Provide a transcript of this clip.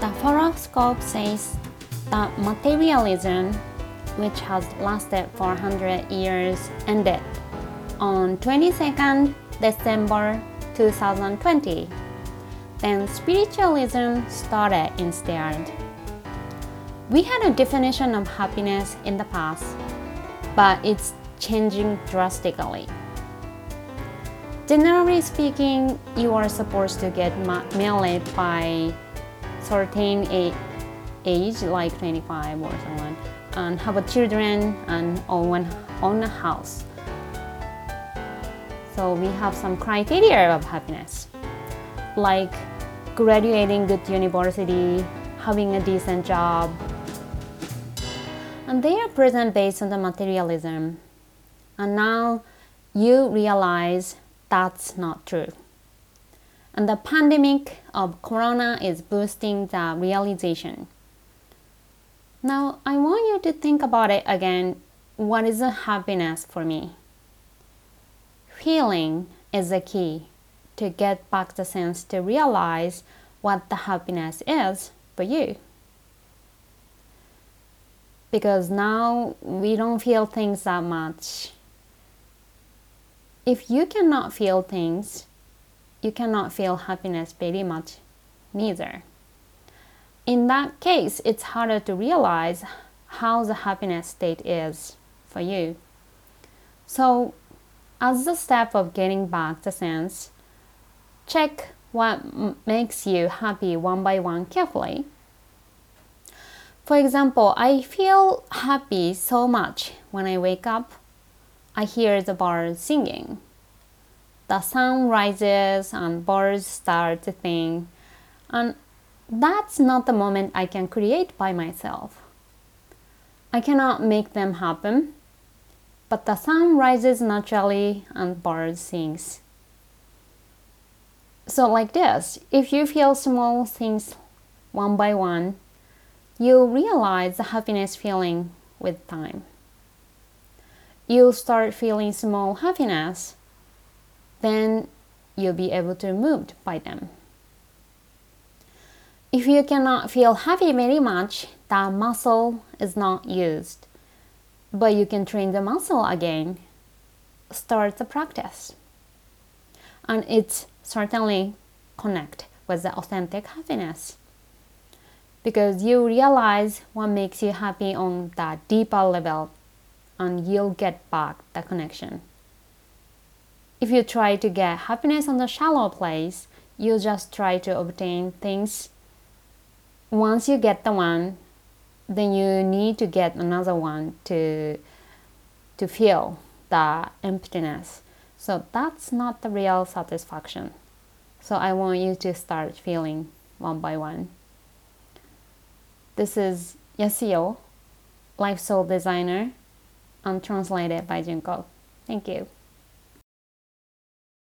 The horoscope says that materialism, which has lasted for 100 years, ended on 22nd December 2020. Then spiritualism started instead. We had a definition of happiness in the past, but it's changing drastically. Generally speaking, you are supposed to get married by certain age, like 25 or someone, and have a children and own, own a house. So we have some criteria of happiness, like graduating good university, having a decent job, and they are present based on the materialism. And now you realize that's not true. And the pandemic of corona is boosting the realization. Now, I want you to think about it again. What is a happiness for me? Feeling is the key to get back the sense to realize what the happiness is for you. Because now we don't feel things that much. If you cannot feel things, you cannot feel happiness very much neither. In that case, it's harder to realize how the happiness state is for you. So, as the step of getting back the sense, check what makes you happy one by one carefully. For example, I feel happy so much when I wake up, I hear the birds singing the sun rises and birds start to sing. And that's not the moment I can create by myself. I cannot make them happen, but the sun rises naturally and birds sings. So like this, if you feel small things one by one, you'll realize the happiness feeling with time. You'll start feeling small happiness then you'll be able to move by them. If you cannot feel happy very much, that muscle is not used. But you can train the muscle again. Start the practice. And it's certainly connect with the authentic happiness. Because you realize what makes you happy on that deeper level and you'll get back the connection. If you try to get happiness on the shallow place, you just try to obtain things. Once you get the one, then you need to get another one to to feel the emptiness. So that's not the real satisfaction. So I want you to start feeling one by one. This is Yasuo, Life Soul Designer, and translated by Junko. Thank you.